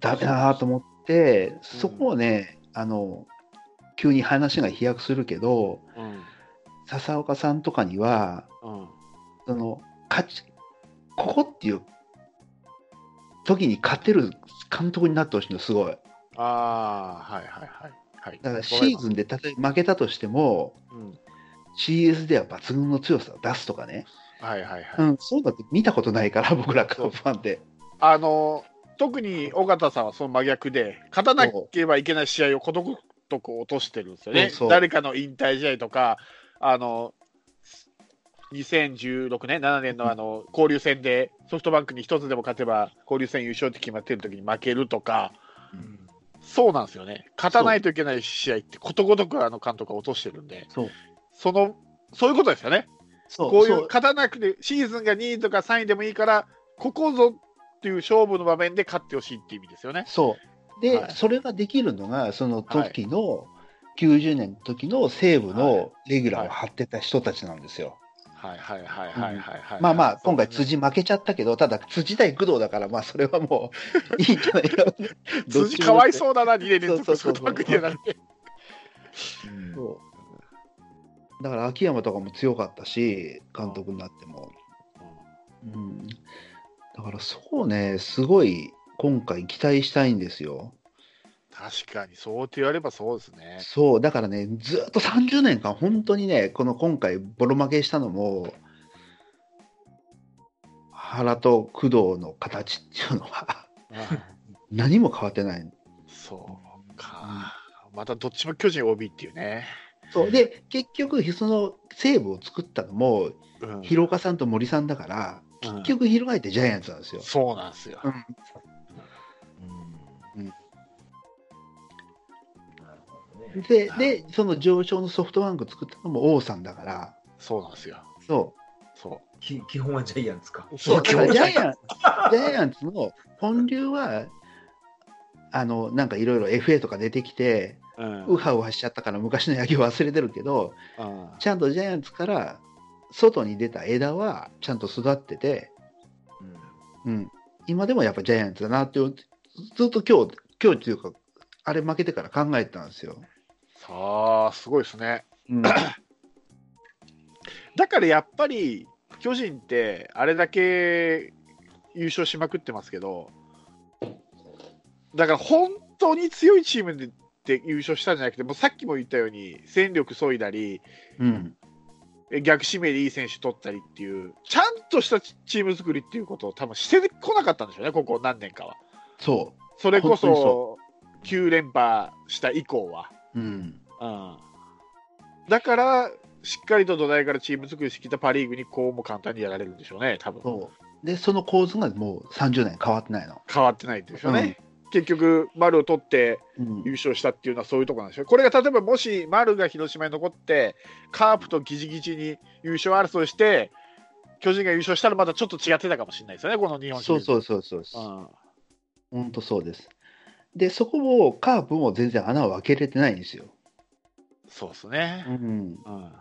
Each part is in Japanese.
ダメだなと思って、そこをね、あの、急に話が飛躍するけど、うん。笹岡さんとかには、うん。その、勝ち、ここっていう時に勝てる監督になってほしいの、すごい。ああはいはいはいはい。だからシーズンで例えば負けたとしても、うん、CS では抜群の強さを出すとかね、はいはいはい、うん、そういうのって見たことないから、僕らカープファンって。あの特に尾形さんはその真逆で勝たなければいけない試合をことごとく落としてるんですよね。誰かの引退試合とかあの2016年7年のあの交流戦でソフトバンクに一つでも勝てば交流戦優勝って決まってる時に負けるとかそうなんですよね。勝たないといけない試合ってことごとくあの監督が落としてるんで。そう。そのそういうことですよね。そう。こういう勝たなくてシーズンが2位とか3位でもいいからここぞっていう勝負の場面で勝ってほしいっていう意味ですよね。そう。で、はい。それができるのが、その時の、90年の時の西武のレギュラーを張ってた人たちなんですよ。はい。はいはいはいはいはい。まあまあ、今回、辻負けちゃったけど、ただ、辻対工藤だから、まあ、それはもう、いいんじゃない。かな。辻かわいそうだな、2年連続ソフトバンクにやられて。だから、秋山とかも強かったし、監督になっても。うん、だから、そうね、すごい、今回、期待したいんですよ。確かに、そうって言われればそうですね。そう、だからね、ずっと30年間、本当にね、この今回、ボロ負けしたのも、原と工藤の形っていうのは、何も変わってない。そうか。またどっちも巨人 OB っていうね。そうで、結局、その西武を作ったのも、うん広岡さんと森さんだから、うん結局、翻ってジャイアンツなんですよ。そうなんですよ。うんでで、その上昇のソフトバンク作ったのも王さんだから、そうなんですよ。そそき基本はジャイアンツか。う。う。そう、だからジャインアンジャイアンツの本流は、あの、なんかいろいろ FA とか出てきて、うんウハウハしちゃったから昔の野球忘れてるけど、うんちゃんとジャイアンツから外に出た枝はちゃんと育ってて、うん、今でもやっぱジャイアンツだなって、ずっと今日、今日っていうか、あれ負けてから考えてたんですよ。さあ、すごいですね。うん、だからやっぱり巨人ってあれだけ優勝しまくってますけどだから本当に強いチームでで優勝したんじゃなくてもうさっきも言ったように戦力削いだりうん、え逆指名でいい選手取ったりっていうちゃんとしたチチーム作りっていうことを多分してこなかったんでしょうねここ何年かは。そそれこそ9連覇した以降は、う。うん、うん、だからしっかりと土台からチーム作りしてきたパ・リーグにこうも簡単にやられるんでしょうね多分。そう。で、その構図がもう30年変わってないの。変わってないでしょうね、結局丸を取ってうん優勝したっていうのはそういうところなんでしょうこれが例えばもし丸が広島に残ってカープとギチギチに優勝争いして巨人が優勝したらまたちょっと違ってたかもしれないですよねこの日本シリーズそうそうそうそう。うん本当そうです。で、そこもカープも全然穴を開けれてないんですよ。そうですねう、ん。うん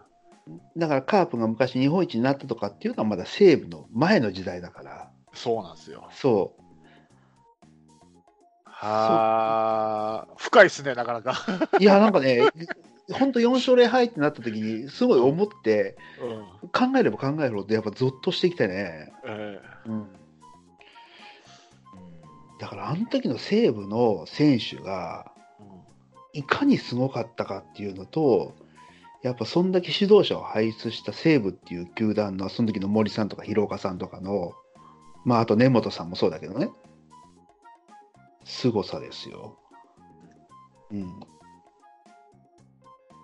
だからカープが昔日本一になったとかっていうのはまだ西武の前の時代だから。そうなんですよそう。はあ深いですねなかなか、いや、なんかね、本当4勝0敗ってなった時に、すごい思って、うん考えれば考えるほど、やっぱゾッとしてきてね。えうん。だから、あの時の西武の選手が、いかにすごかったかっていうのと、やっぱそんだけ指導者を輩出した西武っていう球団の、その時の森さんとか広岡さんとかの、まあ、あと根本さんもそうだけどね、凄さですよ。うん。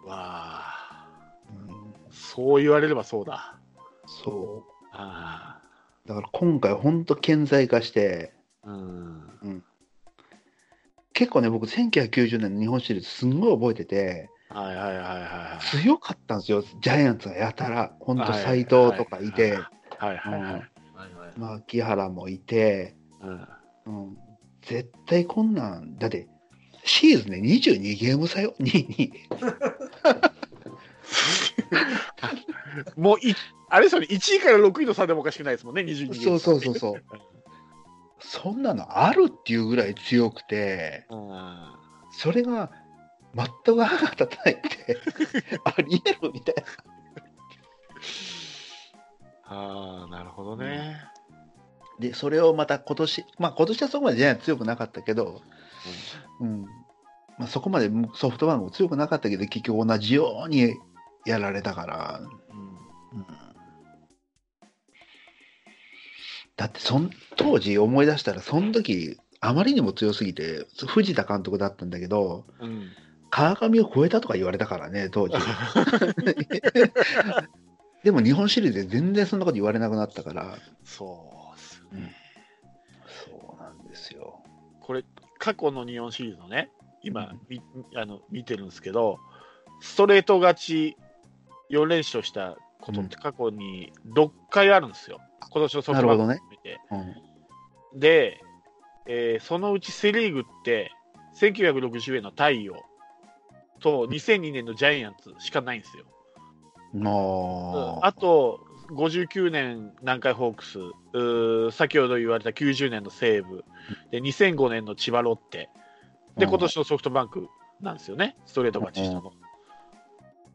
わあ。うん、そう言われればそうだ。そう。あだから今回、本当顕在化して、あうん。結構ね、僕、1990年の日本シリーズ、すんごい覚えてて、はいはいはいはい強かったんですよ、ジャイアンツがやたら、本当、はい斎藤とかいて、はいはいはい、はいはいまあ、木原もいて、うん。うん、絶対こんなん、だって、シーズンで22ゲーム差よ、2位。もうい、あれですよね、1位から6位の差でもおかしくないですもんね、22そうそうそうそう。そんなのあるっていうぐらい強くて、うんそれが全く歯が立たないって、ありえるみたいな。ああ、なるほどね。で、それをまた今年、まあ今年はそこまでジャイアンツ強くなかったけど、うん。まあ、そこまでソフトバンクも強くなかったけど、結局同じようにやられたから、うん。うんだってそん当時思い出したら、その時あまりにも強すぎて、藤田監督だったんだけど、うん。川上を超えたとか言われたからね、当時。でも日本シリーズで全然そんなこと言われなくなったから、そううんそうなんですよ。これ、過去の日本シリーズのね、今、みあの見てるんですけど、ストレート勝ち4連勝したことって過去に6回あるんですよ。今年のソフトバンク含めて。うんで、えーそのうちセ・リーグって、1960円の太陽と2002年のジャイアンツしかないんですよ。もうあと、59年南海ホークス、先ほど言われた90年の西武、で2005年の千葉ロッテ、でうん。今年のソフトバンクなんですよね、ストレート勝ちしたの。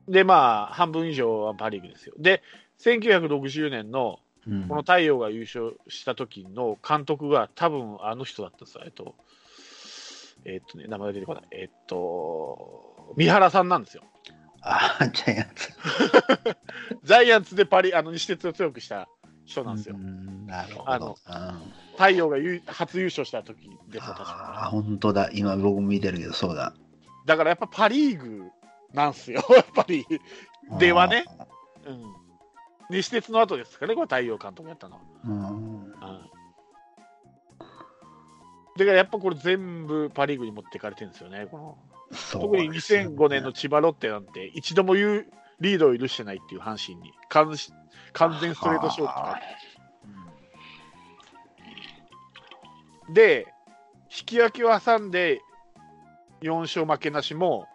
で、まあ、半分以上はパ・リーグですよ。で、1960年のうん。この太陽が優勝した時の監督が、多分あの人だったんですよ、えっと、えっとね、名前が出てこない、えっと、三原さんなんですよ。あジャイアンツ。ジャイアンツでパリ、あの西鉄を強くした人なんですよ。うんなるほどあの。うん太陽が優初優勝した時ですよ、確か。ああ、本当だ。今僕も見てるけど、そうだ。だからやっぱパ・リーグなんすよ、やっぱり。ではね。うん。西鉄の後ですかね、これ太陽監督やったのは。うんうん。だからやっぱこれ全部パ・リーグに持っていかれてるんですよね、この特にですよね2005年の千葉ロッテなんて、一度も言うリードを許してないっていう阪神に、完完全ストレート勝利とかはで、引き分けを挟んで4勝負けなしも、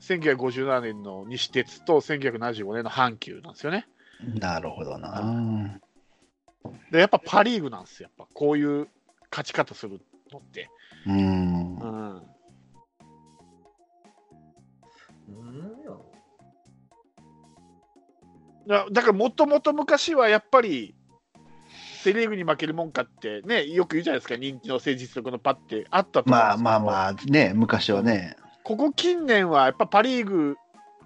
1957年の西鉄と1975年の阪急なんですよね。なるほどな。で、やっぱパ・リーグなんですよ、やっぱこういう勝ち方するのって。うん。うん、だだからもともと昔はやっぱりセ・リーグに負けるもんかってねよく言うじゃないですか。人気の政治力のパってあったとまあまあまあ、ね、昔はね。ここ近年はやっぱパ・リーグ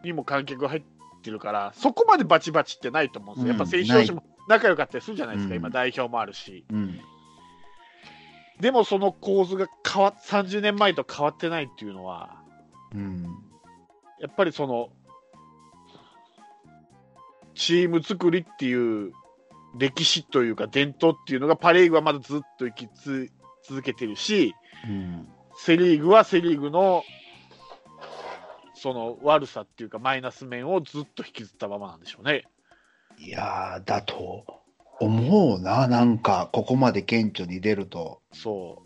にも観客が入ってるからそこまでバチバチってないと思うんですよ、うんやっぱ選手同士も仲良かったりするじゃないですか、うん。今代表もあるし。うん。でもその構図が変わ30年前と変わってないっていうのはうん。やっぱりそのチーム作りっていう歴史というか伝統っていうのがパ・リーグはまだずっと生きつ続けてるしうん。セ・リーグはセ・リーグのその悪さっていうかマイナス面をずっと引きずったままなんでしょうね。いやー、だと思うな、なんか、ここまで顕著に出ると。そう。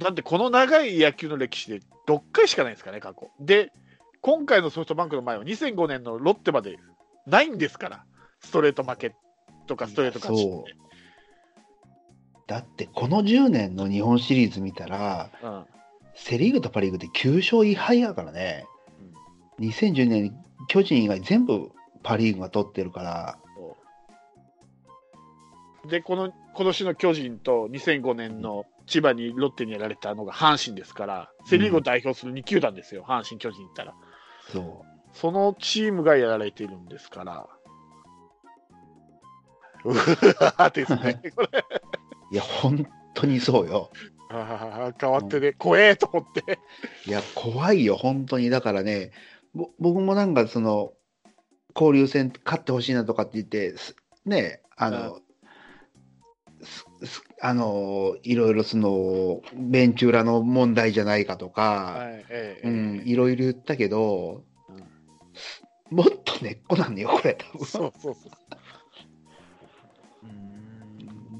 だってこの長い野球の歴史で6回しかないですかね、過去。で、今回のソフトバンクの前は2005年のロッテまでないんですから、ストレート負けとかストレート勝ちっそて。だって、この10年の日本シリーズ見たら、うんセ・リーグとパ・リーグって9勝1敗やからね。2010年に巨人以外全部パ・リーグが取ってるから、で、この今年の巨人と2005年の千葉にロッテにやられたのが阪神ですから、セ・リーグを代表する2球団ですよ、阪神、巨人ったら。そう。そのチームがやられてるんですから。うわーですね。これいや、本当にそうよ。あー変わってね、怖えと思って。いや、怖いよ、本当に。だからね、ぼ僕もなんかその、交流戦勝ってほしいなとかって言って、すね、あの、すすあの、いろいろその、ベンチ裏の問題じゃないかとか、はいええうん、いろいろ言ったけど、うんもっと根っこなんだよ、これ、多分。そうそうそう。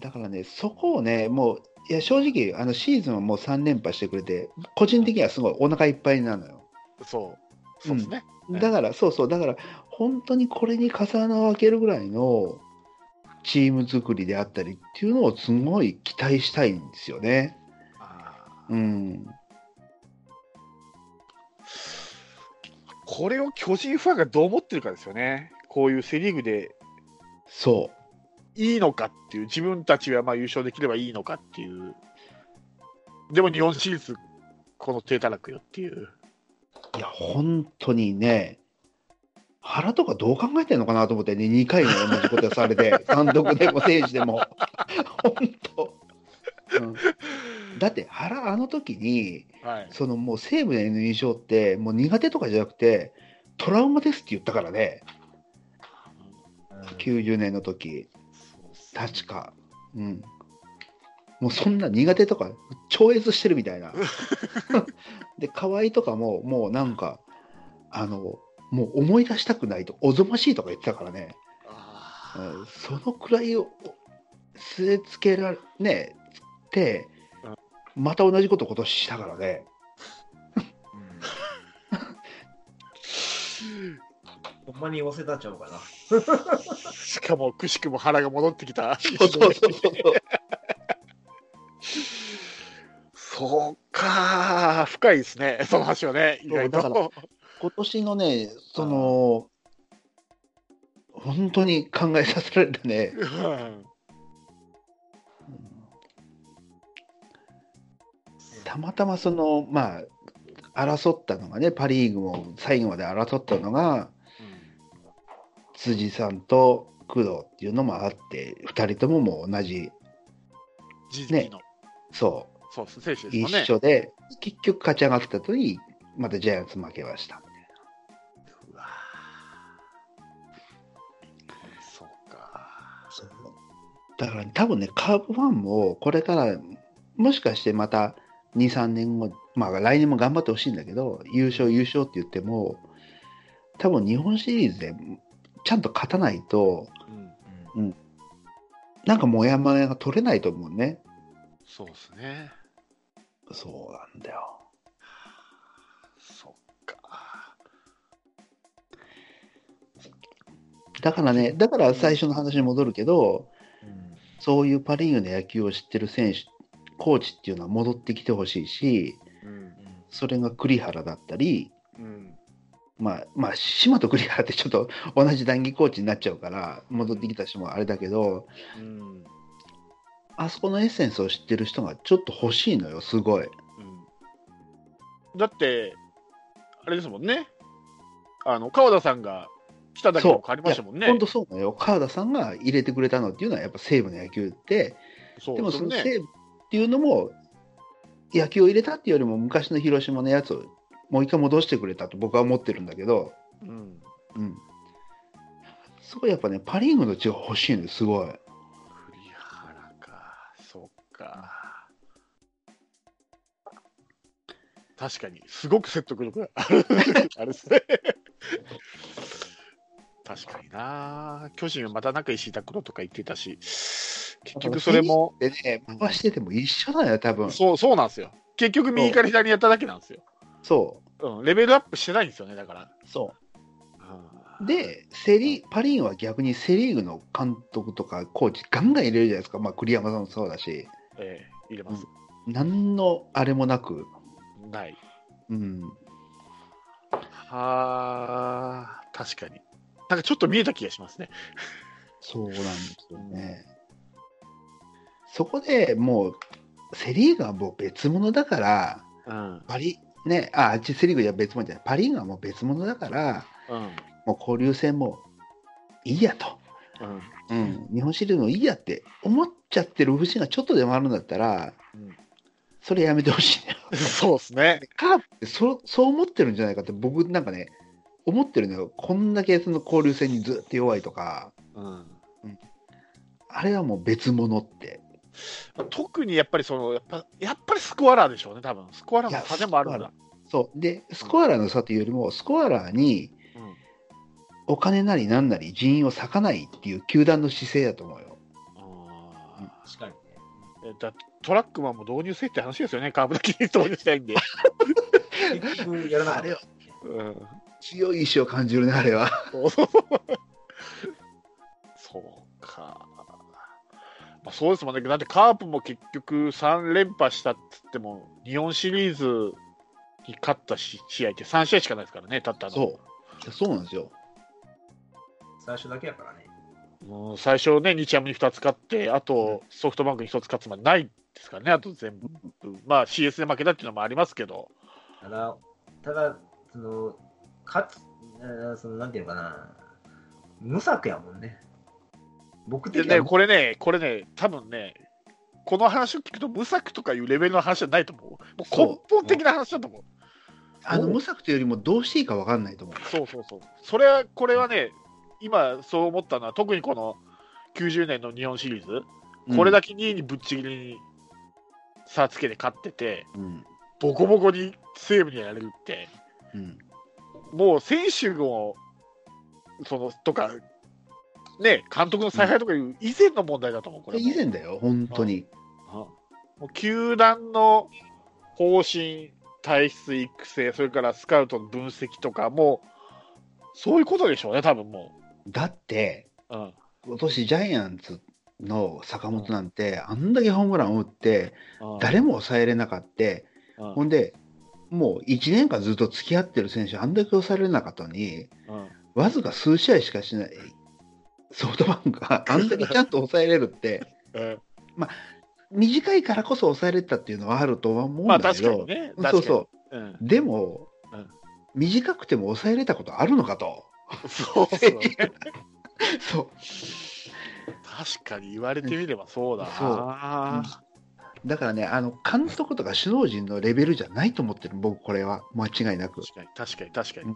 だからね、そこをね、もう、いや、正直、あのシーズンはもう3連覇してくれて、個人的にはすごいお腹いっぱいなのよ。そう。そうですね。はいだから、そうそう、だから、本当にこれに風穴を開けるぐらいの、チーム作りであったりっていうのをすごい期待したいんですよね。あうん。これを巨人ファンがどう思ってるかですよね。こういうセ・リーグでそいいのかっていう、自分たちはまあ優勝できればいいのかっていう、でも日本シリーズ、この低たらくよっていう、う。いや、本当にね、原とかどう考えてんのかなと思ってね、2回も同じことされて、単独でも選手でも。本当。うん、だって原、あの時に、はい、そのもう西武への印象って、もう苦手とかじゃなくて、トラウマですって言ったからね、90年の時確か。うん。もうそんな苦手とか、超越してるみたいな。で、河合とかも、もうなんか、あの、もう思い出したくないと、おぞましいとか言ってたからね、あうんそのくらいを据え付けられ、ね、って、また同じこと今年したからね。ほんまに忘れたんちゃうかな。ーしかも、くしくも腹が戻ってきた。そうそうそうそう。そうか、深いですね、その話はね、意外そうだからと。今年のね、その、本当に考えさせられるね、うん。たまたまその、まあ、争ったのがね、パ・リーグも最後まで争ったのが、辻さんと工藤っていうのもあって、2人とももう同じ、時期の、そそうです、選手う、ね。一緒で、結局勝ち上がった後に、またジャイアンツ負けました。うわそうか。だから、多分ね、カープファンも、これから、もしかしてまた2、3年後、まあ来年も頑張ってほしいんだけど、優勝、優勝って言っても、多分日本シリーズでちゃんと勝たないと、うん、なんかもやもやが取れないと思うね。そうですね。そうなんだよ。だからね、だから最初の話に戻るけど、うんそういうパ・リーグの野球を知ってる選手、コーチっていうのは戻ってきてほしいし、うん。それが栗原だったり、うん。まあ、まあ、島と栗原ってちょっと同じ談義コーチになっちゃうから、戻ってきた人もあれだけど、うん。あそこのエッセンスを知ってる人がちょっと欲しいのよ、すごい。うんだって、あれですもんね。あの、川田さんが来ただけでも変わりましたもんね。本当そうなのよ。川田さんが入れてくれたのっていうのはやっぱ西武の野球って、でも。その西武っていうのも、野球を入れたっていうよりも昔の広島のやつをもう一回戻してくれたと僕は思ってるんだけど、うん。うん。すごいやっぱね、パ・リーグの血が欲しいのよ、すごい。栗原か。そっか。確かに、すごく説得力がある。あれですね。確かにな。巨人はまたなんか石井拓郎とか言ってたし、結局それも、でね、回してても一緒だよ、多分。そう、そうなんですよ。結局右から左にやっただけなんですよ。そうん、レベルアップしてないんですよね、だから。う。そうんう。で、セリパ・リーグは逆にセ・リーグの監督とかコーチガンガン入れるじゃないですか。まあ、栗山さんもそうだし、ええ入れます。何のあれもなく、ない。うん。はあ、確かに。なんかちょっと見えた気がしますね。そうなんですよね。そこでもう、セ・リーグはもう別物だから、うん。パリ、ね、あ、あっちセ・リーグじゃ別物じゃない、パ・リーグはもう別物だから、うん。もう交流戦もいいやと。うん。うん、日本シリーズもいいやって思っちゃってる節がちょっとでもあるんだったら、うんそれやめてほしい ね。そうですね。カープってそそう思ってるんじゃないかって僕なんかね、思ってるのよ。こんだけその交流戦にずっと弱いとか、うん。あれはもう別物って。特にやっぱりその、やっぱ、やっぱりスコアラーでしょうね、多分。スコアラーの差でもあるんだ。そう。で、スコアラーの差というよりも、スコアラーにうん。お金なりなんなり人員を割かないっていう球団の姿勢だと思うよ。あ確かにね。ーえだトラックマンも導入せって話ですよね、カーブだけに導入したいんで。結局やらなかったあれはうん。強い意志を感じるね、あれは。そうそうそうか。そうですもんね、だってカープも結局3連覇したっつっても、日本シリーズに勝ったし試合って3試合しかないですからね、たったの。そう。そうなんですよ。最初だけやからね。もう最初ね、日ハムに2つ勝って、あとソフトバンクに1つ勝つまでないですからね、あと全部。まあ CS で負けたっていうのもありますけど、ただ、ただ、その、かつ、えーその、なんていうのかな、無策やもんね。僕でね、的には、これね、これね、多分ね、この話を聞くと、無策とかいうレベルの話じゃないと思う。もう根本的な話だと思う。あの、お無策というよりもどうしていいか分かんないと思う。そうそうそう。それは、これはね、今そう思ったのは、特にこの90年の日本シリーズ、これだけ2位にぶっちぎりに差つけて勝ってて、うん。ボコボコに西武にやられるって、うん。もう選手も、そのとか、ね、監督の采配とかいう以前の問題だと思う、これも。以前だよ、本当に。もう球団の方針、体質育成、それからスカウトの分析とか、もう、そういうことでしょうね、多分もだって、う。うん今年ジャイアンツの坂本なんて、あんだけホームランを打って、誰も抑えれなかった。うんほんで、もう1年間ずっと付き合ってる選手、あんだけ抑えられなかったのに、うんわずか数試合しかしないソフトバンクが あんだけちゃんと抑えれるって、うん短いからこそ抑えれたっていうのはあるとは思うんまあだけど、ね。そうそううん。でも、うん短くても抑えれたことあるのかと。そうそう。そう確かに言われてみればそうだな。だからね、あの監督とか首脳陣のレベルじゃないと思ってる、僕、これは間違いなく。確かに、確かに、確かに。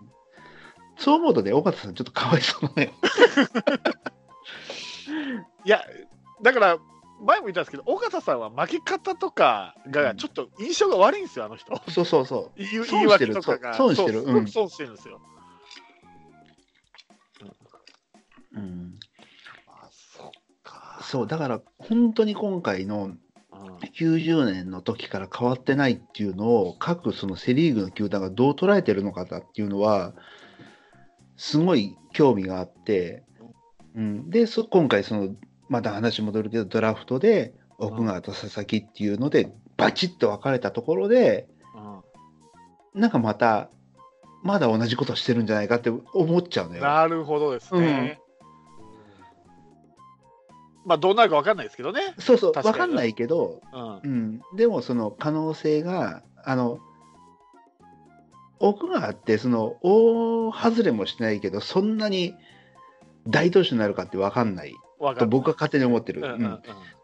そう思うとね、尾形さん、ちょっとかわいそうなのよ。いや、だから、前も言ったんですけど、尾形さんは負け方とかがちょっと印象が悪いんですよ、あの人。そうそうそ言い損言い訳とかが。損してる損してるんですよ。う。うん、あ、そっか。そう、だから本当に今回のうん90年の時から変わってないっていうのを、各そのセ・リーグの球団がどう捉えてるのかっていうのは、すごい興味があって、うん、でそ今回その、また話戻るけど、ドラフトで奥川と佐々木っていうので、バチッと分かれたところで、うんなんかまた、まだ同じことしてるんじゃないかって思っちゃうのよ。なるほどですね。まあ、どうなるか分かんないですけどね。そうそう、分かんないけど、うん。うん、でもその可能性が、あの、奥川って、その、大外れもしないけど、そんなに大投手になるかって分かんないと。僕は勝手に思ってる。うんうんうんうん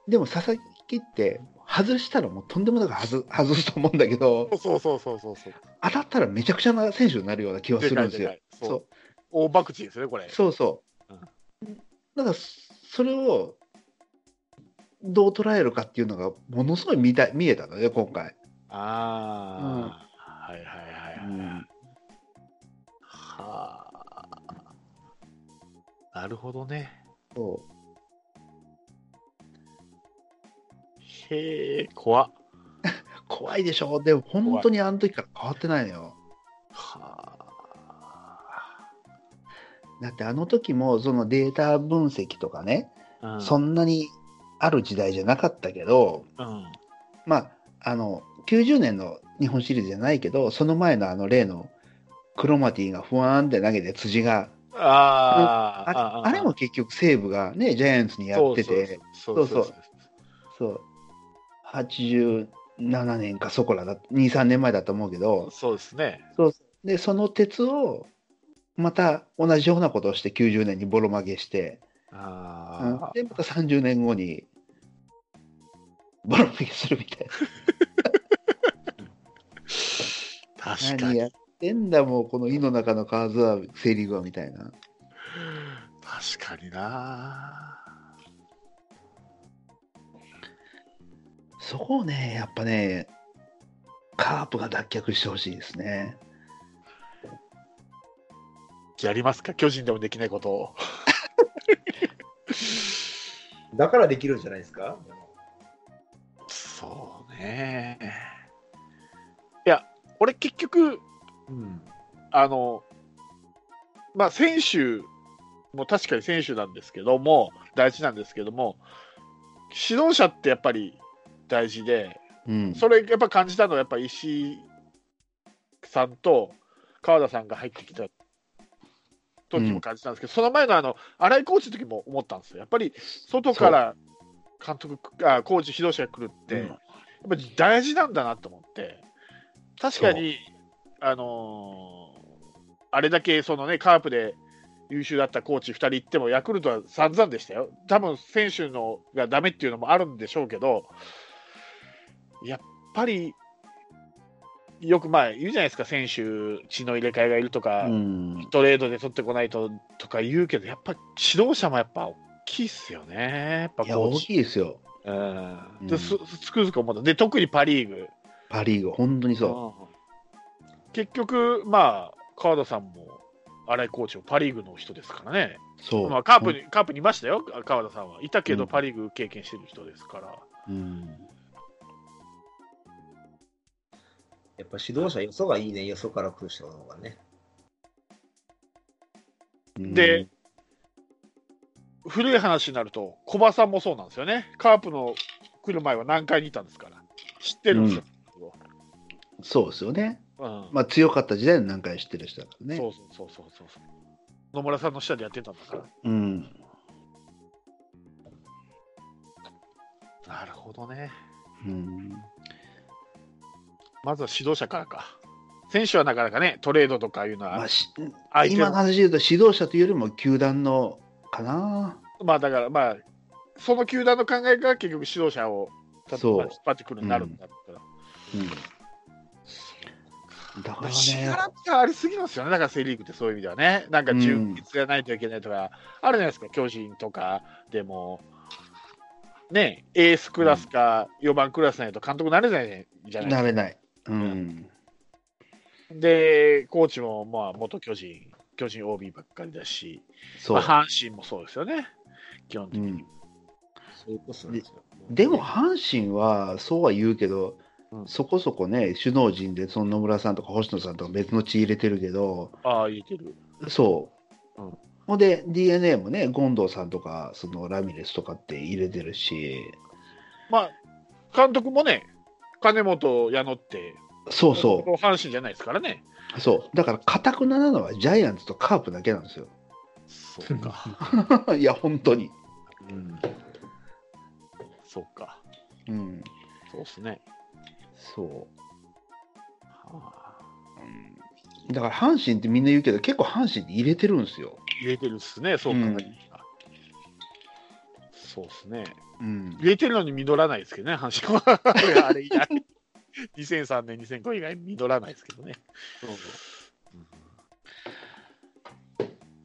でも佐々木って、外したらもうとんでもなく外外すと思うんだけど、そうそうそうそうそう。当たったらめちゃくちゃな選手になるような気がするんですよ。そう大博打ですよね、これ。そうそう。だから、それをどう捉えるかっていうのが、ものすごい見た見えたのね、今回。ああ、はいはいはいはい。うんはあ。なるほどね。そへえ、怖 怖いでしょ、でも本当にあの時から変わってないのよ。はだってあの時もそのデータ分析とかね、あ。そんなにある時代じゃなかったけど、うん。まあ、あの90年の日本シリーズじゃないけど、その前のあの例のクロマティが不安って投げて辻が、ああああれも結局西武がね、ジャイアンツにやってて、そうそうそうそう、87年かそこらだ、2、3年前だと思うけど、そうですね。で、その鉄を、また同じようなことをして90年にボロ負けして、うん。ああ、で、また30年後に、ボロ負けするみたいな。確かに何やってんだ、もう、この井の中の蛙は、セ・リーグはみたいな。確かにな。そこをね、やっぱね、カープが脱却してほしいですね。やりますか？巨人でもできないことを。だからできるんじゃないですか？ね。いや、俺結局、うん。あの、まあ、選手も確かに選手なんですけども、大事なんですけども、指導者ってやっぱり大事で、うん。それやっぱ感じたのは、やっぱ石井さんと川田さんが入ってきた時も感じたんですけど、その前のあの新井コーチの時も思ったんですよ。やっぱり外から監督あコーチ、指導者が来るって、っぱり大事なんだなと思って、確かに、あのーあれだけその、ね、カープで優秀だったコーチ2人行っても、ヤクルトは散々でしたよ。多分選手のがダメっていうのもあるんでしょうけど、やっぱり、よく前言うじゃないですか、選手、血の入れ替えがいるとか、うん。トレードで取ってこないととか言うけど、やっぱ指導者もやっぱ大きいっすよね、やっぱ大。きいですよ。うんうんで、すつくづく思った。で、特にパ・リーグ。パ・リーグ、本当にそうん結局、まあ、川田さんも新井コーチもパ・リーグの人ですからね、う。そう。まあ、カープにカープにいましたよ、川田さんは。いたけど、うんパ・リーグ経験してる人ですから。うん。やっぱ指導者、よそがいいね、よそから来る人の方がね。で、古い話になると、小葉さんもそうなんですよね。カープの来る前は南海にいたんですから。知ってるんですよ。そうですよね。うんまあ、強かった時代の何回知ってる人だからね。そうそうそうそうそうそう。野村さんの下でやってたんだから。うん。なるほどね。うん。まずは指導者からか。選手はなかなかね、トレードとかいうのは、まあ、今の話で言うと、指導者というよりも球団のかな。まあだからまあ、その球団の考えが結局指導者を引っ張ってくるになるんだったら。うん。だからしね、がらみがありすぎますよね、だからセ・リーグってそういう意味ではね、なんか純潔がないといけないとか、あるじゃないですか、巨人とかでも、ね、エースクラスか4番クラスないと監督なれないじゃないですか。なれない。うん。で、コーチもまあ元巨人、巨人 OB ばっかりだし、そうまあ、。阪神もそうですよね、基本的に。うん。そうことなんですよ。でも、阪神は、そうは言うけど、うんそこそこね、首脳陣で、その野村さんとか星野さんとか別の血入れてるけど、ああ、言えてる。そう。うんほんで、DNA もね、権藤さんとか、そのラミレスとかって入れてるし、まあ、監督もね、金本矢野って、そうそ阪神じゃないですからね。う、そう。だから、硬くならのはジャイアンツとカープだけなんですよ。そうか。いや、本当に。うん。そうか。うん。そうですね。そはあう。うん、だから、阪神ってみんな言うけど、結構阪神って入れてるんですよ。入れてるっすね、そう考えたら。そうですね。うん。入れてるのに実らないですけどね、阪神は。あれ。2003年、2005以外実らないですけどね。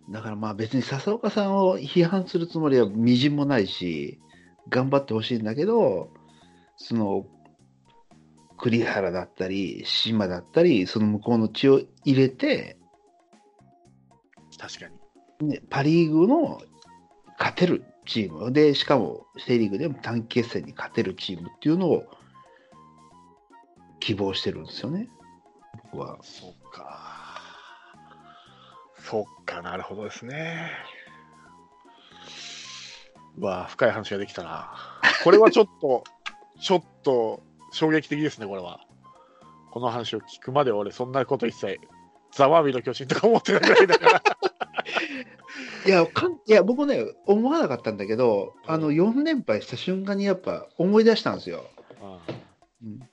だからまあ別に笹岡さんを批判するつもりはみじんもないし、頑張ってほしいんだけど、その、栗原だったり、島だったり、その向こうの血を入れて、確かに。ね、パ・リーグの勝てるチームで、しかもセ・リーグでも短期決戦に勝てるチームっていうのを希望してるんですよね、僕は。そっか。そっか、なるほどですね。うわあ、深い話ができたな。これはちょっと、ちょっと衝撃的ですね、これは。この話を聞くまで俺、そんなこと一切、ざわみの巨人とか思ってないぐらいだから。いやかんいや僕ね、思わなかったんだけど、あの4連敗した瞬間にやっぱ思い出したんですよ。うん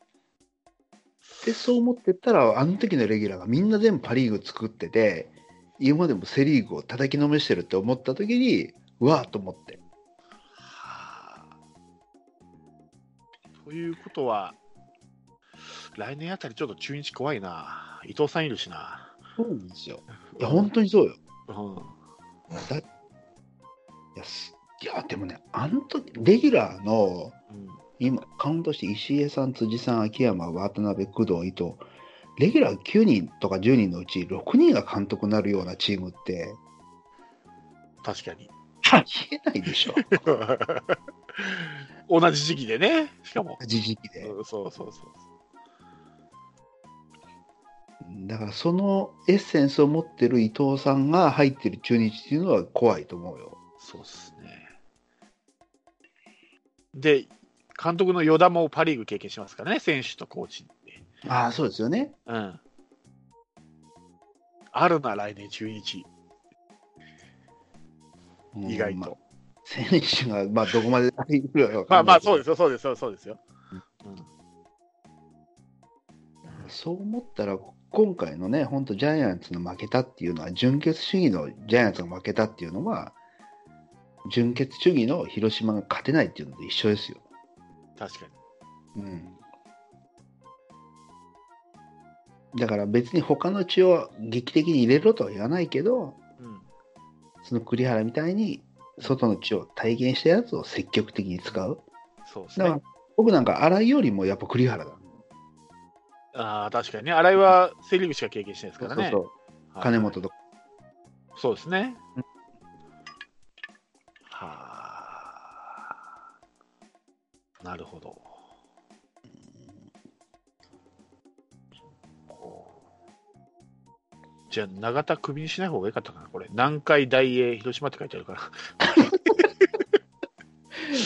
で、そう思ってったら、あの時のレギュラーがみんな全部パ・リーグ作ってて、今までもセ・リーグを叩きのめしてるって思った時に、うわーと思って。はあということは、来年あたりちょっと中日怖いな。伊藤さんいるしな。そうなんですよ。いや、本当にそうよ。うんだいや、すいやでもね、あの時、レギュラーの、うん今、カウントして石江さん、辻さん、秋山、渡辺、工藤、伊藤、レギュラー9人とか10人のうち6人が監督になるようなチームって、確かに。ありえないでしょ。同じ時期でね、しかも。同じ時期で。うんそうそうそう。だからそのエッセンスを持ってる伊藤さんが入ってる中日っていうのは怖いと思うよ。そうっすね。で、監督の与田もパ・リーグ経験しますからね、選手とコーチで。ああ、そうですよね。うん。あるな、来年中日、うん意外と。まあ選手が、まあ、どこまで。まあまあ、そうですすよ、そうですよ、そうですよ。そう思ったら、今回のね、本当、ジャイアンツの負けたっていうのは、純潔主義のジャイアンツが負けたっていうのは、純潔主義の広島が勝てないっていうのと一緒ですよ。確かに。うん。だから別に他の血を劇的に入れろとは言わないけど、うん。その栗原みたいに外の血を体現したやつを積極的に使う。そうですだからね。僕なんか新井よりもやっぱ栗原だ。ああ、確かにね。新井はセ・リーグしか経験してないですからね。そうそう金本とか。そうですねなるほど。じゃあ、永田クビにしない方がよかったかな、これ。南海大英、広島って書いてあるから。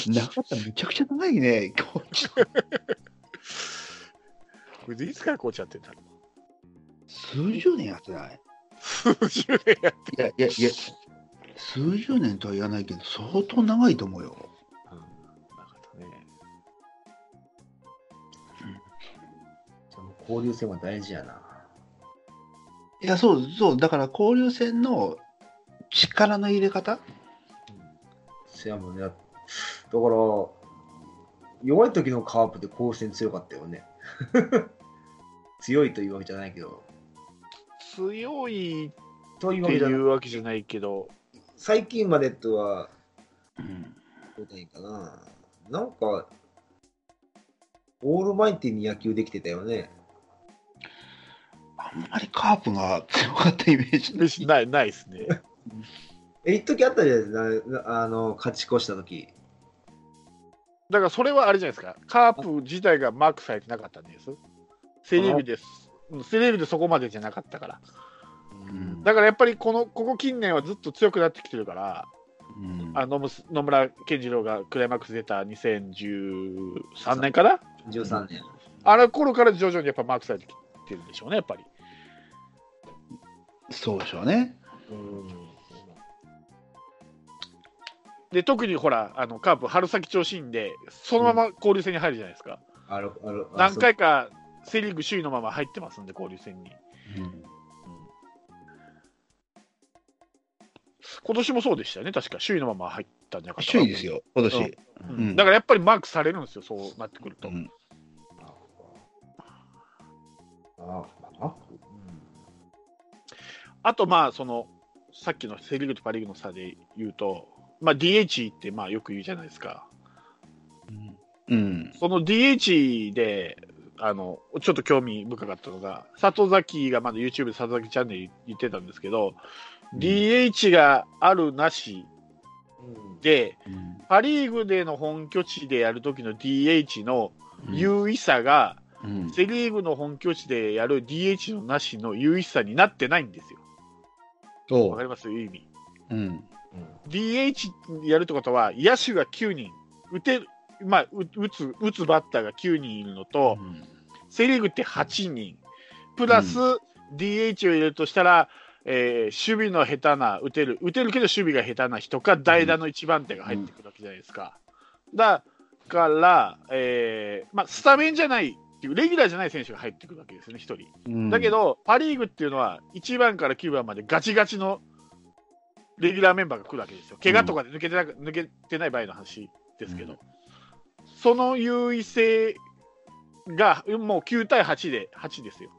中田めちゃくちゃ長いね。これでいつからコーチやってんだろ数十年やってない？う。数十年やっていやいやいや、数十年とは言わないけど、相当長いと思うよ。交流戦は大事やな。いや、そうそう、だから交流戦の力の入れ方？せやもんね。だから、弱い時のカープで交流戦強かったよね。強いというわけじゃないけど。強いというわけじゃないけど、最近までとは、うん。どういかな。なんか、オールマイティに野球できてたよね。あんまりカープが強かったイメージ ない。ないないですね。え、一時あったじゃないですか。なあの、勝ち越した時。だからそれはあれじゃないですか、カープ自体がマークされてなかったんです。セ・リーグです。うんセ・リーグでそこまでじゃなかったから。うんだからやっぱりこのここ近年はずっと強くなってきてるから、うんあ野村野村健次郎がクライマックス出た2013年かな、13年。あの頃から徐々にやっぱマークされてきてるんでしょうね、やっぱり。そうでしょうね。で特にほら、あのカープ、春先調子いいんで、そのまま交流戦に入るじゃないですか。ある、ある。あ何回かセ・リーグ首位のまま入ってますんで、交流戦に。うん今年もそうでしたよね、確か首位のまま入ったんじゃなかったかな首位ですよ、今年。うんうんだからやっぱりマークされるんですよ、そうなってくると。うんあああと、まあ、その、さっきのセ・リーグとパ・リーグの差で言うと、まあ、DH ってまあよく言うじゃないですか。うん。その DH で、あの、ちょっと興味深かったのが、里崎がまだ YouTube で里崎チャンネル言ってたんですけど、DH があるなしうんで、うんパ・リーグでの本拠地でやるときの DH の優位さが、うんセ・リーグの本拠地でやる DH のなしの優位さになってないんですよ。そわかりますいう意味。う。うん。DH やるってことは、野手が9人、打てる、まあ、う打つ打つバッターが9人いるのと、セ・リーグって8人、プラス DH を入れるとしたら、えー守備の下手な、打てる、打てるけど守備が下手な人か、代打の1番手が入ってくるわけじゃないですか。だから、えーまあ、スタメンじゃないっていう、レギュラーじゃない選手が入ってくるわけですよね、1人。うんだけ、ど、パ・リーグっていうのは、1番から9番までガチガチのレギュラーメンバーが来るわけですよ。怪我とかで抜けてなく抜けてない場合の話ですけど、うんその優位性がもう9対8で、8ですよ。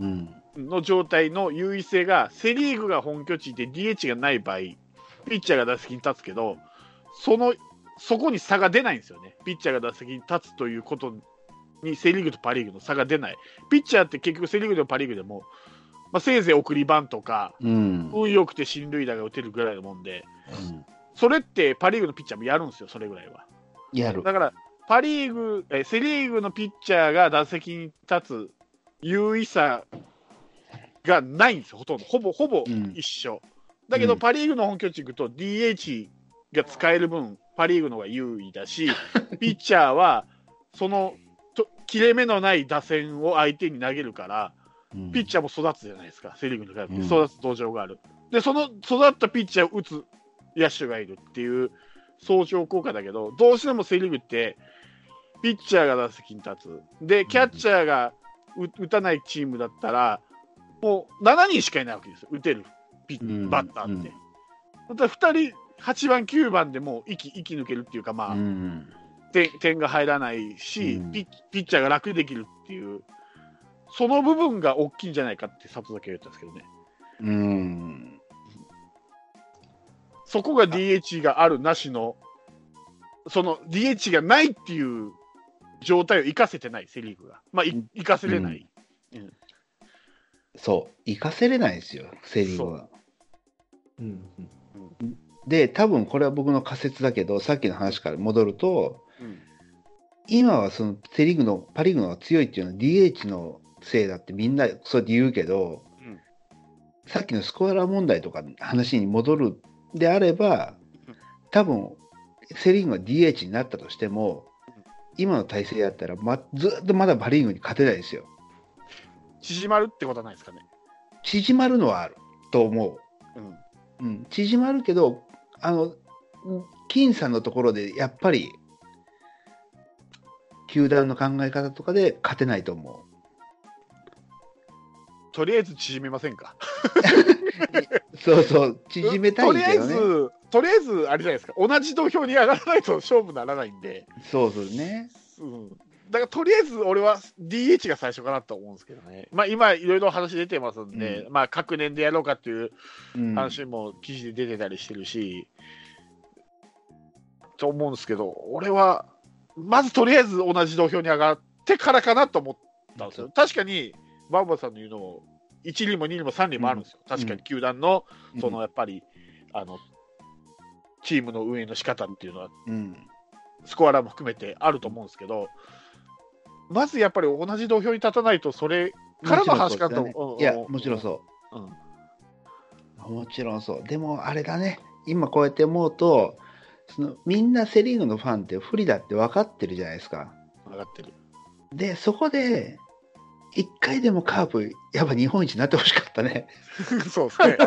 うんうん。の状態の優位性が、セ・リーグが本拠地で DH がない場合、ピッチャーが打席に立つけど、そのそこに差が出ないんですよね。ピッチャーが打席に立つということに、セ・リーグとパ・リーグの差が出ない。ピッチャーって結局、セ・リーグでもパ・リーグでも、まあ、せいぜい送りバンとか、うん。運良くて進塁打が打てるぐらいのもんで、それってパ・リーグのピッチャーもやるんですよ、それぐらいは。やる。だから、パ・リーグ、えセ・リーグのピッチャーが打席に立つ優位さがないんですよ、ほとんど。ほぼ、ほぼうん一緒。だけど、うんパ・リーグの本拠地行くと DH が使える分、パ・リーグの方が優位だし、ピッチャーはそのと切れ目のない打線を相手に投げるから、うんピッチャーも育つじゃないですか、セ・リーグに比べて、育つ土壌がある。で、その育ったピッチャーを打つ野手がいるっていう相乗効果だけど、どうしてもセ・リーグって、ピッチャーが打席に立つ、で、キャッチャーが打たないチームだったら、もう7人しかいないわけですよ、打てるピッうんバッターって。うんまた2人、8番、9番でもう息息抜けるっていうか、まあ、うん点点が入らないし、うん。ピッピッチャーが楽できるっていう、その部分が大きいんじゃないかって里崎は言ったんですけどね。うん。そこが DH があるなしの、その DH がないっていう状態を生かせてない、セ・リーグが。まあ、い生かせれない。そう、行かせれないですよ、セ・リーグは。うんで、多分これは僕の仮説だけど、さっきの話から戻ると、うん今はそのセ・リーグの、パ・リーグの強いっていうのは DH のせいだってみんなそうやって言うけど、うんさっきのスコアラー問題とかの話に戻るであればうん、多分セ・リーグが DH になったとしても、今の体制やったら、ま、ずっとまだパ・リーグに勝てないですよ。縮まるってことはないですかね。縮まるのはあると思う。うんうん、縮まるけど、あの、金さんのところでやっぱり、球団の考え方とかで勝てないと思とりあえず縮めませんか？う。そうそう、縮めたいとりあえ。ず、とりあえず、あれじゃないですか、同じ土俵に上がらないと勝負にならないんで、そうそうね。うん、だからとりあえず俺は DH が最初かなと思うんですけどね、まあ、今、いろいろ話出てますんで、まあ、各年でやろうかっていううん、話も記事で出てたりしてるし、と思うんですけど、俺は、まずとりあえず同じ土俵に上がってからかなと思ったんですよ。確かに、バンバさんの言うのも、1輪も2輪も3輪もあるんですよ。確かに球団の、そのやっぱり、あの、チームの運営の仕方っていうのは、うん、スコアラーも含めてあると思うんですけど、まずやっぱり同じ土俵に立たないと、それからの話かと。うんもちろんそういや、もちろんそう。うんもちろんそう。でも、あれだね。今こうやって思うと、そのみんなセ・リーグのファンって不利だって分かってるじゃないですか。上がってる。で、そこで、一回でもカープ、やっぱ日本一になってほしかったね。そうですね。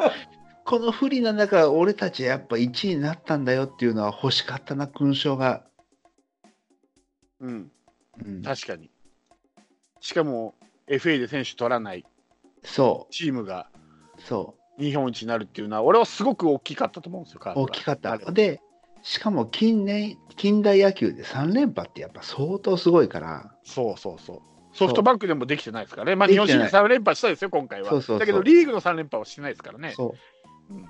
この不利な中、俺たちやっぱ1位になったんだよっていうのは欲しかったな、勲章が。うん、うん、確かに。しかも、FA で選手取らないそチームがう、そ日本一になるっていうのは、俺はすごく大きかったと思うんですよ、大きかった。で、しかも近年、近代野球で3連覇ってやっぱ相当すごいから、そうそうそう。ソフトバンクでもできてないですからね。まあ、日本シリーズ3連覇したですよ、今回は。そうそうそうだけど、リーグの3連覇はしてないですからね。そう。うん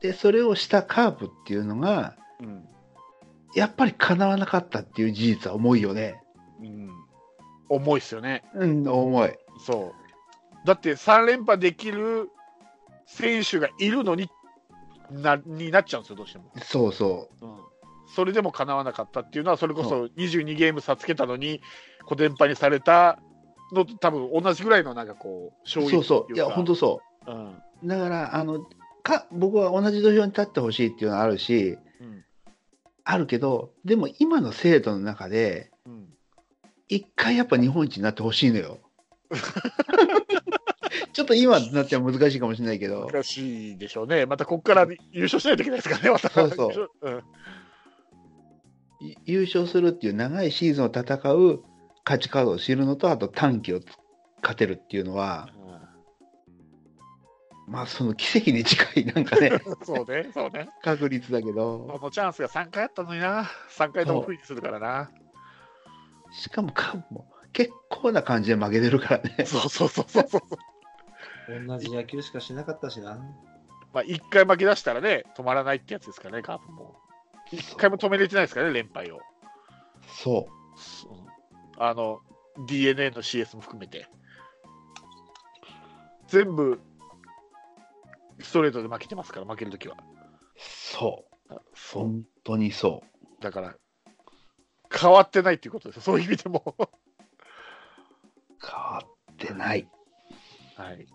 で、それをしたカープっていうのが、うんやっぱり叶わなかったっていう事実は重いよね。うん、重いっすよね。うん、重い。そう。だって3連覇できる選手がいるのになになっちゃうんですよ、どうしても。そうそうん、それでも叶わなかったっていうのは、それこそそ22ゲーム差つけたのに、小伝派にされたのと多分同じぐらいのなんかこう、勝う。因そうそう。いや、本当そうんう。だから、あの、か、僕は同じ土俵に立ってほしいっていうのはあるし、うんあるけど、でも今の制度の中で、うん一回やっぱ日本一になってほしいのよ。ちょっと今になっては難しいかもしれないけど、難しいでしょうね、またここから優勝しないといけないですからね、また。そうそう。うん。い優勝するっていう長いシーズンを戦う勝ちカードを知るのと、あと短期を勝てるっていうのは、まあその奇跡に近いなんかね、そうね、そうね。確率だけこど、のチャンスが3回あったのにな、3回とも不利にするからな。しかもカープも結構な感じで負けてるからね。そうそうそうそうそう。同じ野球しかしなかったしな。まあ、1回負け出したらね、止まらないってやつですからね、カープも。1回も止めれてないですからね、連敗を。そうんあの、DNA の CS も含めて。全部、ストレートで負けてますから、負けるときは。う、そう。本当にそだから、変わってないっていうことですよ、そういう意味でも。う、変わってない。はい。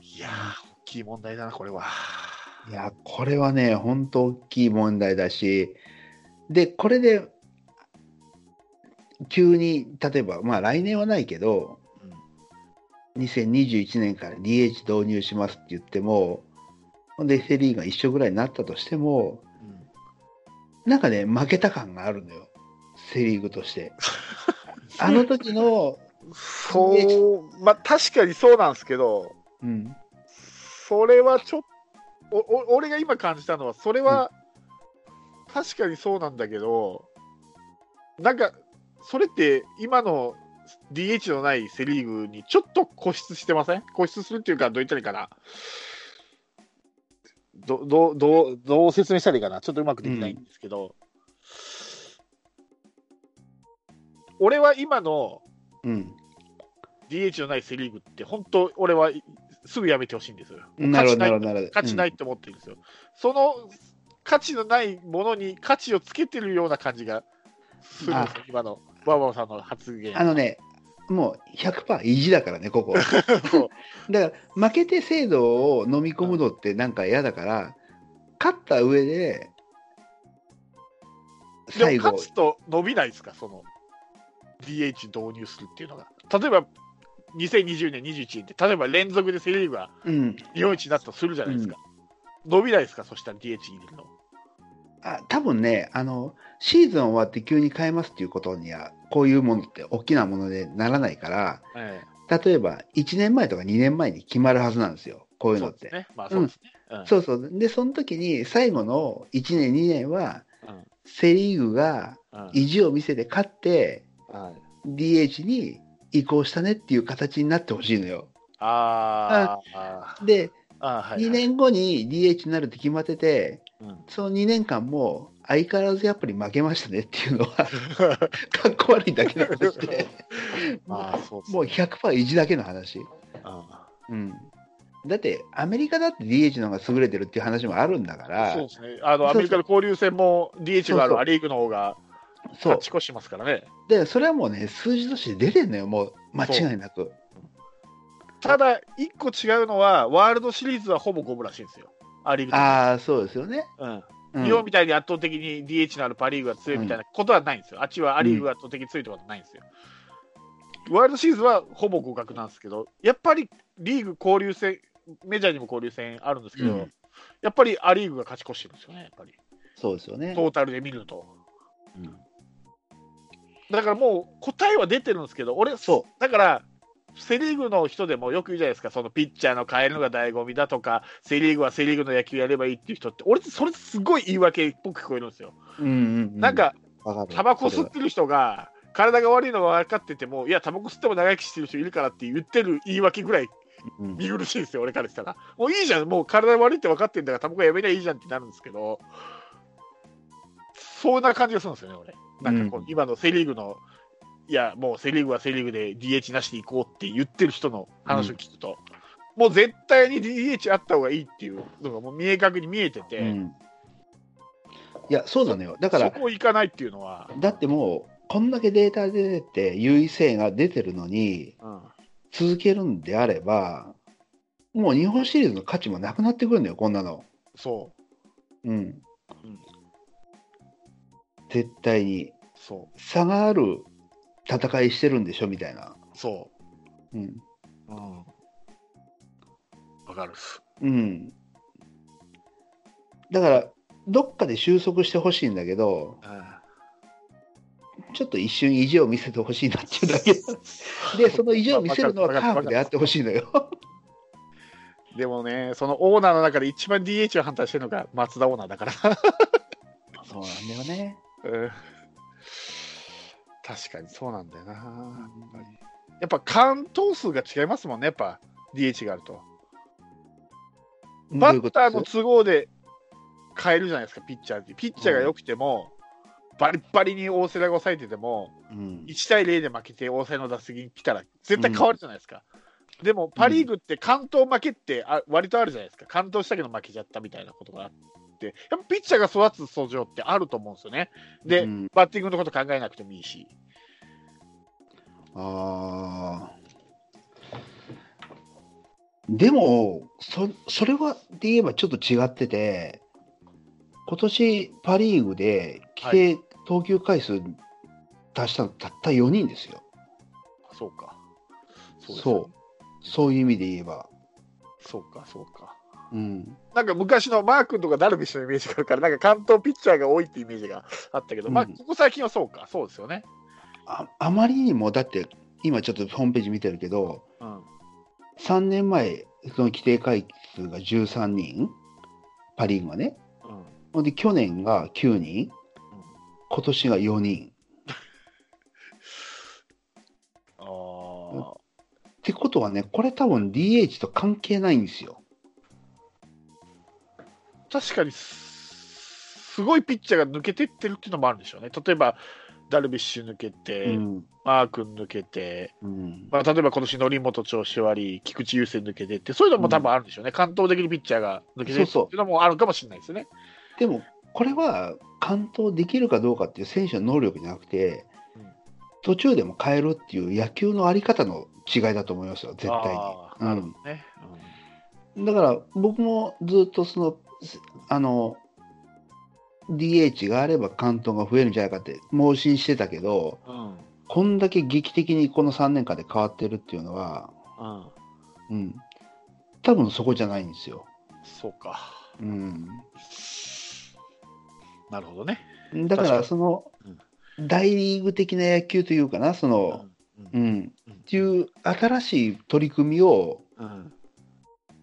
いやー、大きい問題だな、これは。いや、これはね、本当大きい問題だし、で、これで、急に、例えば、まあ来年はないけど、2021年から DH 導入しますって言っても、ほんで、セ・リーグが一緒ぐらいになったとしても、なんかね、負けた感があるのよ、セ・リーグとして。あの時の、そう、まあ確かにそうなんですけど、うん、それはちょっと、おお俺が今感じたのは、それは、確かにそうなんだけど、なんか、それって今の DH のないセ・リーグにちょっと固執してません？固執するっていうか、どう言ったらいいかな。どどうどうどう説明したらいいかな、ちょっとうまくできないんですけど、俺は今のうん、DH のないセ・リーグって、本当、俺はすぐやめてほしいんですよ。なるほど、ないなるほど。価値ないと思ってるんですよ。その価値のないものに価値をつけてるような感じがするんですよ、今のバーバーさんの発言。あのね、もう100%意地だからね、ここ。だから、負けて制度を飲み込むのってなんか嫌だから、勝った上で、最後勝、つと伸びないですか、その DH 導入するっていうのが。例えば2020年、21年って、例えば連続でセ・リーグがうん、日本一になったとするじゃないですか。伸びないですか、そしたら DH 入れるの。あ多分ねあの、シーズン終わって急に変えますっていうことには、こういうものって大きなものでならないから、え例えば1年前とか2年前に決まるはずなんですよ、こういうのって。えそうそうでそうそう。で、その時に最後の1年、2年は、うん。セ・リーグがうん。意地を見せて勝って、はい。DH に移行したねっていう形になってほしいのよ。あー。あー、で、あーはいはい。2年後に DH になるって決まってて、うんその2年間も相変わらずやっぱり負けましたねっていうのは、かっこ悪いだけの話で、あ あ、そうもう100%意地だけの話。あうん。だって、アメリカだって DH の方が優れてるっていう話もあるんだかーら、そうですね。あの、アメリカの交流戦も DH があるア・リーグの方が勝ち。越してますからね。で、それはもうね、数字として出てんのよ、もう間違いなく。ただ、一個違うのは、ワールドシリーズはほぼ五分らしいんですよ。ア・リーグとああ、そうですよね。うんうん日本みたいに圧倒的に DH のあるパ・リーグが強いみたいなことはないんですよ。あっちはア・リーグが圧倒的に強いってことはないんですよ。ワールドシリーズはほぼ互角なんですけど、やっぱりリーグ交流戦、メジャーにも交流戦あるんですけど、うんやっぱりア・リーグが勝ち越してるんですよね、やっぱり。そうですよね。トータルで見ると。うんだからもう答えは出てるんですけど、俺、そだから、セ・リーグの人でもよく言うじゃないですか、そのピッチャーの変えるのが醍醐味だとか、セ・リーグはセ・リーグの野球やればいいっていう人って、俺、それすごい言い訳っぽく聞こえるんですよ。うんうんうなん、か、タバコ吸ってる人が、体が悪いのが分かってても、いや、タバコ吸っても長生きしてる人いるからって言ってる言い訳ぐらいうん。見苦しいですよ、俺からしたら。もういいじゃん、もう体悪いって分かってんだから、タバコやめりゃいいじゃんってなるんですけど、そんな感じがするんですよね、俺。なんかこう、うん。今のセ・リーグの、いや、もうセ・リーグはセ・リーグで DH なしで行こうって言ってる人の話を聞くと、もう絶対に DH あった方がいいっていうのがもう明確に見えてて、うんいや、そうなのよ。だから、そこ行かないっていうのは、だってもう、こんだけデータで出て、優位性が出てるのに、うん、続けるんであれば、もう日本シリーズの価値もなくなってくるんだよ、こんなの。そう。うん。うん絶対に。そ差がある戦いしてるんでしょ、みたいな。う、そうん。う。うん。わかるっす。うん。だから、どっかで収束してほしいんだけど、ちょっと一瞬意地を見せてほしいなっていうだけ。で、その意地を見せるのはカープであってほしいのよ。でもね、そのオーナーの中で一番 DH を反対してるのが松田オーナーだから。そうなんだよね。うん確かにそうなんだよな。やっぱりやっぱ完投数が違いますもんね、やっぱ DH があると。バッターの都合で変えるじゃないですか、ピッチャーって。ピッチャーが良くても、バリッバリに大瀬良が抑えてても、うん、1対0で負けて大瀬良の打席に来たら絶対変わるじゃないですか。でも、パ・リーグって関東負けってあ割とあるじゃないですか。関東したけど負けちゃったみたいなことがあって、やっぱピッチャーが育つ素性ってあると思うんですよね。で、うんバッティングのこと考えなくてもいいし。あでも、そそれはで言えばちょっと違ってて、今年パ・リーグで規定投球回数出したのたった4人ですよ。そうか。そうねう。そういう意味で言えば。そうか、そうか。うん。なんか昔のマー君とかダルビッシュのイメージがあるから、なんか関東ピッチャーが多いってイメージがあったけど、まあ、うんここ最近はそうか、そうですよね。ああまりにも、だって、今ちょっとホームページ見てるけど、うん。3年前、その規定回数が13人、パ・リーグがね。うん。で、去年が9人、今年が4人。ああ、ってことはね、これ多分 DH と関係ないんですよ。確かにす、すごいピッチャーが抜けてってるっていうのもあるんでしょうね。例えば、ダルビッシュ抜けて、うん。マー君抜けて、うん。まあ、例えば今年、則本調子悪い、菊池雄星抜けてって、そういうのも多分あるんでしょうね。完投できるピッチャーが抜けてっていうのもあるかもしれないですね。でも、これは完投できるかどうかっていう選手の能力じゃなくて、うん途中でも変えるっていう野球のあり方の違いだと思いますよ、絶対に。ね。だから僕もずっとその、すあの、DH があれば完投が増えるんじゃないかって盲信してたけど、うん。うん。こんだけ劇的にこの3年間で変わってるっていうのは、うん。うん、多分そこじゃないんですよ。そうか。うん、なるほどね。だからにその、大リーグ的な野球というかな、その、うんうん、っていう新しい取り組みを、うん。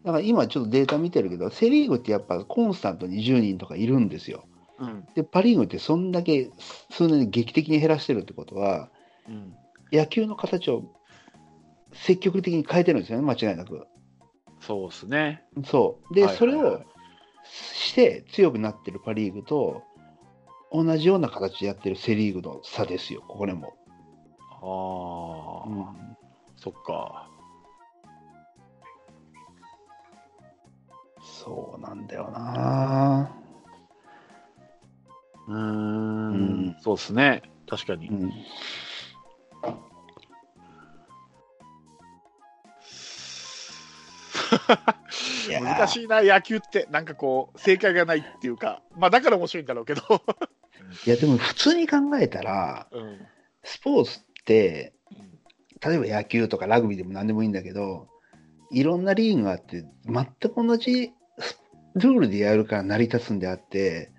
だから今ちょっとデータ見てるけど、セ・リーグってやっぱコンスタントに10人とかいるんですよ。うん。で、パ・リーグってそんだけ数年で劇的に減らしてるってことは、うん。野球の形を積極的に変えてるんですよね、間違いなく。そうですね。そう。で、はいはいはいそれをして強くなってるパ・リーグと、同じような形でやってるセ・リーグの差ですよ、これも。ああ、うんそっか。そうなんだよな。うーんうんそうですね。確かに。うん、難しいな、野球って。なんかこう、正解がないっていうか、まあだから面白いんだろうけど。いや、でも普通に考えたら、うん。スポーツって、例えば野球とかラグビーでも何でもいいんだけど、いろんなリーグがあって、全く同じルールでやるから成り立つんであって、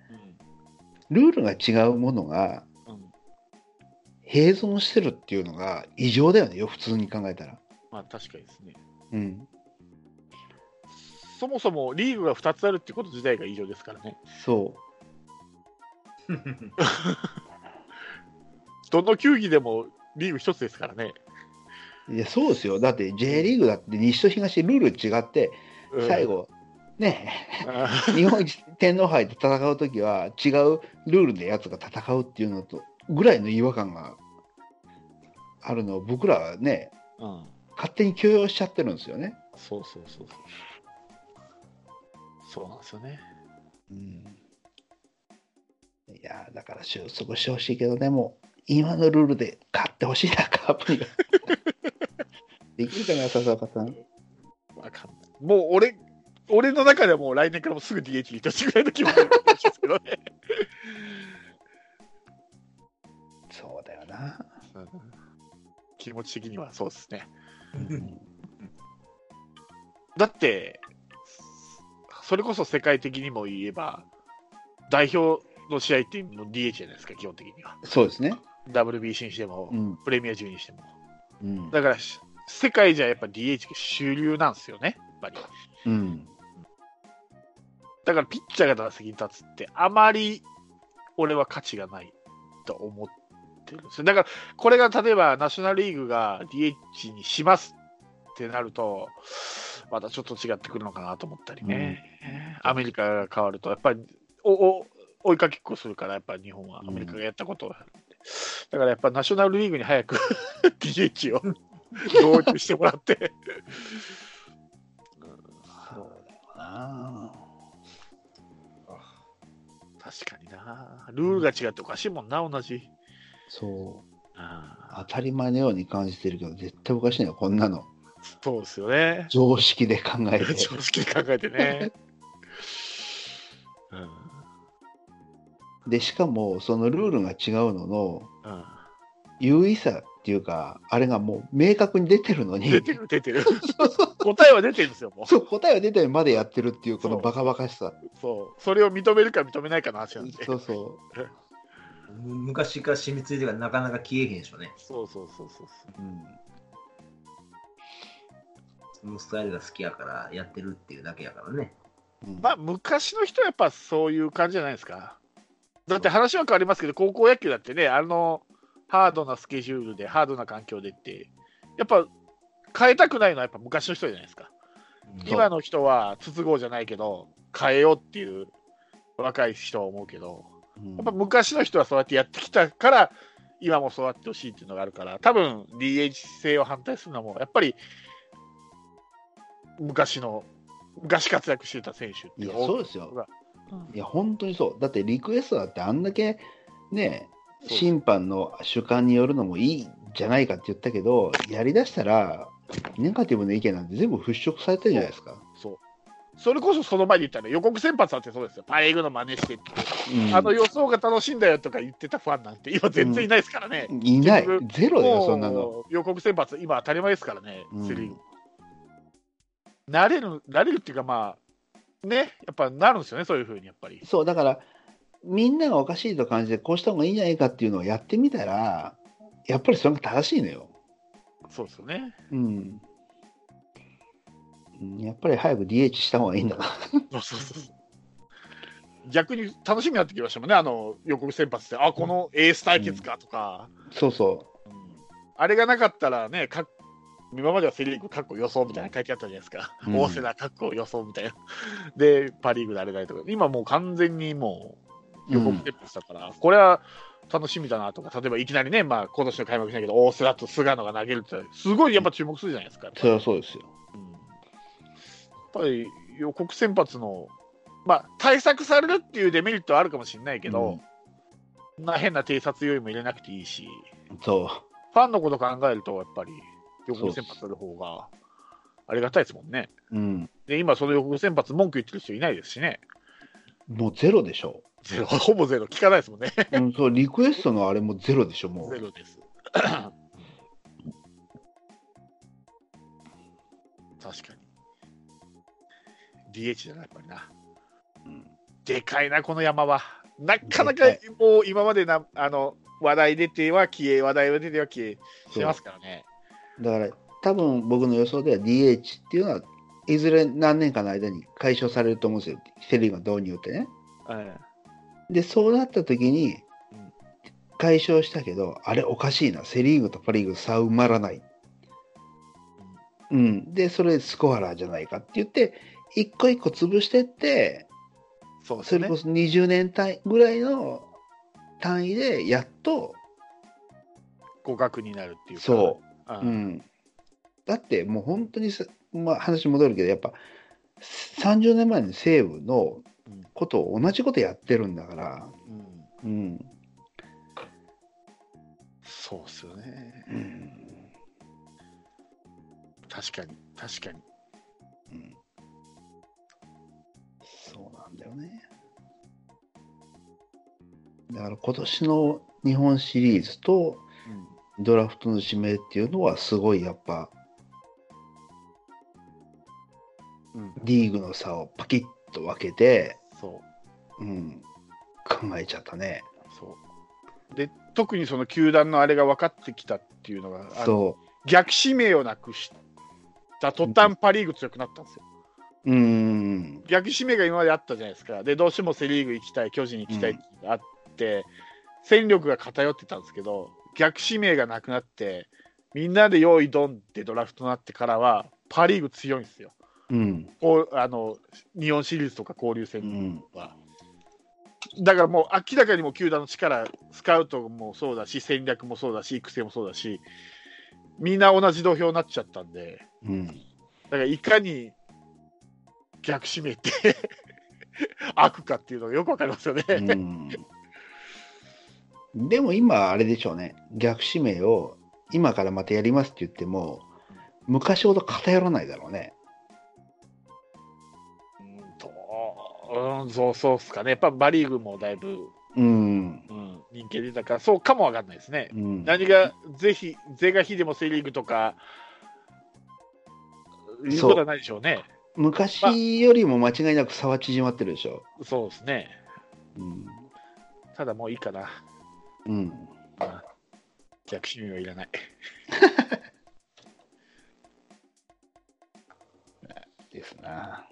ルールが違うものがうん。うん。併存してるっていうのが異常だよね、よ、普通に考えたら。まあ確かにですね。うん。そもそもリーグが2つあるってこと自体が異常ですからね。そ どの球技でもリーグ1つですからね。う。いや、そうですよ。だって J リーグだって西と東ルール違って、うん最。後、ね、あ日本一天皇杯で戦うときは違うルールでやつが戦うっていうのとぐらいの違和感があるのを僕らはね、うん。勝手に許容しちゃってるんですよね。そうそうそうそう。そうなんですよね。うん、いやーだから収束してほしいけどでも今のルールで勝ってほしいなカープには できるかな笹岡さんわかんない。もう俺、俺の中ではもう来年からもうすぐ DH に行ってほしいぐらいの気持ちですけどね。そうだよな、気持ち的にはそうですね。うんだって、それこそ世界的にも言えば、代表の試合ってもう DH じゃないですか、基本的には。そうですね WBC にしても、うんプレミア12にしても。うんだから、し世界じゃやっぱ DH が主流なんですよね、ぱり。うんだからピッチャーが打席に立つって、あまり俺は価値がないと思ってるんですよ。だから、これが例えばナショナルリーグが DH にしますってなると、またちょっと違ってくるのかなと思ったりね。アメリカが変わると、やっぱりおお追いかけっこするから、やっぱり日本はアメリカがやったことがあるんで。だからやっぱナショナルリーグに早く DH を 導入してもらって。確かにな。ルールが違っておかしいもんな、同じ。そうあ当たり前のように感じてるけど絶対おかしいなこんなのそうですよね。常識で考えて。常識で考えてね。うんで、しかも、そのルールが違うのの、うん優位さっていうか、あれがもう明確に出てるのに、出てる、出てる。答えは出てるんですよ、もう。そう答えは出てるまでやってるっていう、このバカバカしさ。そう。それを認めるか認めないかの話なんで。そうそむ昔から染みついてからなかなか消えへんでしょね。そうそうそうそう。う。うんそのスタイルが好きやからやってるっていうだけやからね。うんまあ、昔の人はやっぱそういう感じじゃないですか。だって話は変わりますけど、高校野球だってね、あの、ハードなスケジュールで、ハードな環境でって、やっぱ変えたくないのはやっぱ昔の人じゃないですか。今の人は筒香じゃないけど、変えようっていう若い人は思うけど、うんやっぱ昔の人はそうやってやってきたから、今もそうやってほしいっていうのがあるから、多分 DH 制を反対するのも、やっぱり昔の、昔活躍してた選手っていやいうのがそうですよ。うんいや、本当にそう。だってリクエストだってあんだけね、審判の主観によるのもいいんじゃないかって言ったけど、やりだしたら、ネガティブな意見なんて全部払拭されてるじゃないですか。そう。それこそその前に言ったね、予告先発だってそうですよ。パ・リーグの真似してって、うんあの予想が楽しいんだよとか言ってたファンなんて、今全然いないですからね。いない結。局ゼロだよ、そんなの。予告先発、今当たり前ですからね、うんセ・リーグ。慣れる、慣れるっていうか、まあ、ね、やっぱなるんですよね、そういうふうに、やっぱり。そう、だから、みんながおかしいと感じて、こうした方がいいんじゃないかっていうのをやってみたら、やっぱりそれが正しいのよ。そうですよね。うん。うんやっぱり早く DH した方がいいんだな。そうそうそう。逆に楽しみになってきましたもんね、あの予告先発で、あこのエース対決かとか、そうそう。ん。あれがなかったらね、か今まではセ・リーグ、かっこ予想みたいなの書いてあったじゃないですか、うん。大瀬良、かっこ予想みたいな、で、パ・リーグであれだりとか、今もう完全にもう予告先発だから、これは楽しみだなとか、例えばいきなりね、まあ今年の開幕しないけど、大瀬良と菅野が投げるって、すごいやっぱ注目するじゃないですか。それはそうですよ。うんやっぱり予告先発の、まあ、対策されるっていうデメリットはあるかもしれないけど、そんな変な偵察要員も入れなくていいし、そファンのこと考えると、やっぱり予告先発する方がありがたいですもんね。う。うん。で、今、その予告先発、文句言ってる人いないですしね、もうゼロでしょ。ゼ ロほぼゼロ、聞かないですもんね、うん、そう、リクエストのあれもゼロでしょ、もう。ゼロです。確かに。DH じゃない、やっぱりな。うんでかいな、この山は。なかなかでもう今までなあの話題出ては消え、話題は出ては消えしてますからね。だから、多分僕の予想では DH っていうのは、いずれ何年かの間に解消されると思うんですよ。セ・リーグの導入ってね。えで、そうなった時にうん、解消したけど、あれおかしいな。セ・リーグとパ・リーグ差埋まらない。うん。で、それスコアラーじゃないかって言って、一個一個潰してって、えそねそれこ。そ20年単位ぐらいの単位で、やっと、互角になるっていうか。そう。うん。うん。だってもう本当にさ、まあ、話戻るけど、やっぱ30年前の西武のうんことを同じことやってるんだから、うんうん。そうですよね。うん確かに、確かに。うんそうなんだよね。だから今年の日本シリーズとうんドラフトの指名っていうのはすごいやっぱうん、リーグの差をパキッと分けて、そう。うん、考えちゃったね。そうで特にその球団のあれが分かってきたっていうのが、そ逆指名をなくした途端、パ・リーグ強くなったんですよ。う。うん。逆指名が今まであったじゃないですか、でどうしてもセ・リーグ行きたい、巨人行きたいってあって、戦力が偏ってたんですけど、逆指名がなくなって、みんなで用意ドンってドラフトになってからは、パ・リーグ強いんですよ。うん。こうあの日本シリーズとか交流う戦ん。は。だからもう明らかにもう球団の力、スカウトもそうだし、戦略もそうだし、育成もそうだし、みんな同じ土俵になっちゃったんで、うん。だからいかに逆指名って 悪かっていうのがよくわかりますよね。うんでも今、あれでしょうね、逆指名を今からまたやりますって言っても、昔ほど偏らないだろうね。うん、そうそうっすかね。やっぱバ・リーグもだいぶ、うん。うん、人気出たから、そうかもわかんないですね。うん、何が、ぜひ、是が非でもセ・リーグとか、いうことはないでしょうね。昔よりも間違いなく差は縮まってるでしょ。そうですね。うん。ただもういいかな。うん。逆指名はいらない。ですな。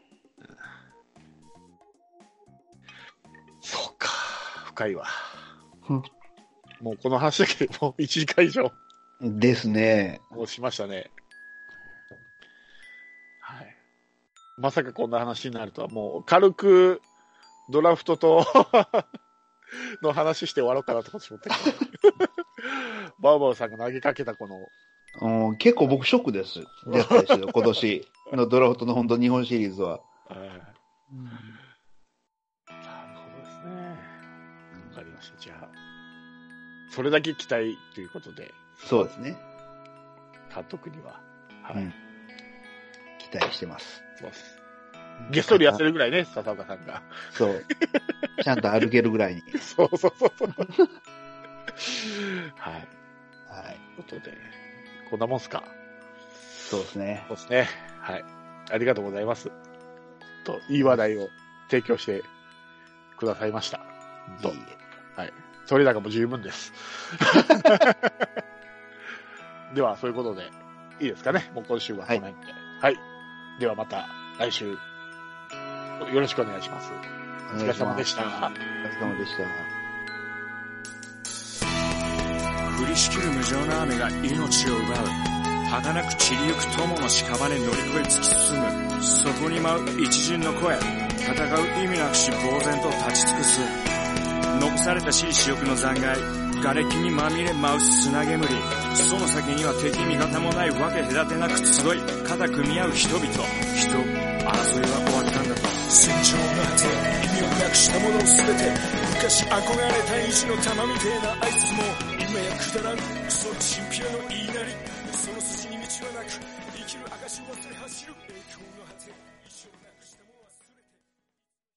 深いわうん。もうこの話だけでもう1時間以上ですね。もうしましたね。はい。まさかこんな話になるとは、もう軽くドラフトと の話して終わろうかなと思ってしまったけど。バウバウさんが投げかけたこの、うん、結構僕ショックです。ですよ、今年のドラフトの本当日本シリーズは。えーま。じゃあ、それだけ期待ということで、そうですね。監督には。はい。うん期待してます。そうですゲストでやってるぐらいね、笹岡さんが。そう。ちゃんと歩けるぐらいに。そうそうそうそう。はい。はい。ということで、こんなもんすか？そうですね。そうですね。はい。ありがとうございます。と、いい話題を提供してくださいました。といいえそれだけも十分です。では、そういうことで、いいですかね。もう今週はこの辺で。はい。ではまた来週、よろしくお願いします。お疲れ様でした。お疲れ様でした。降りしきる無情な雨が命を奪う儚く散りゆく友の屍乗り越え突き進むそこに舞う一陣の声戦う意味なくし呆然と立ち尽くす残されたしい死翼の残骸。瓦礫にまみれ舞う砂煙。その先には敵味方もないわけ隔てなく集い肩組み合う人々。人争いは終わったんだと。戦場の果て意味をなくしたもの全て昔憧れた意地の玉みてえなあいつも今やくだらんクソチンピラの言いなり。その筋に道はなく生きる証を忘れ走る栄光の果て。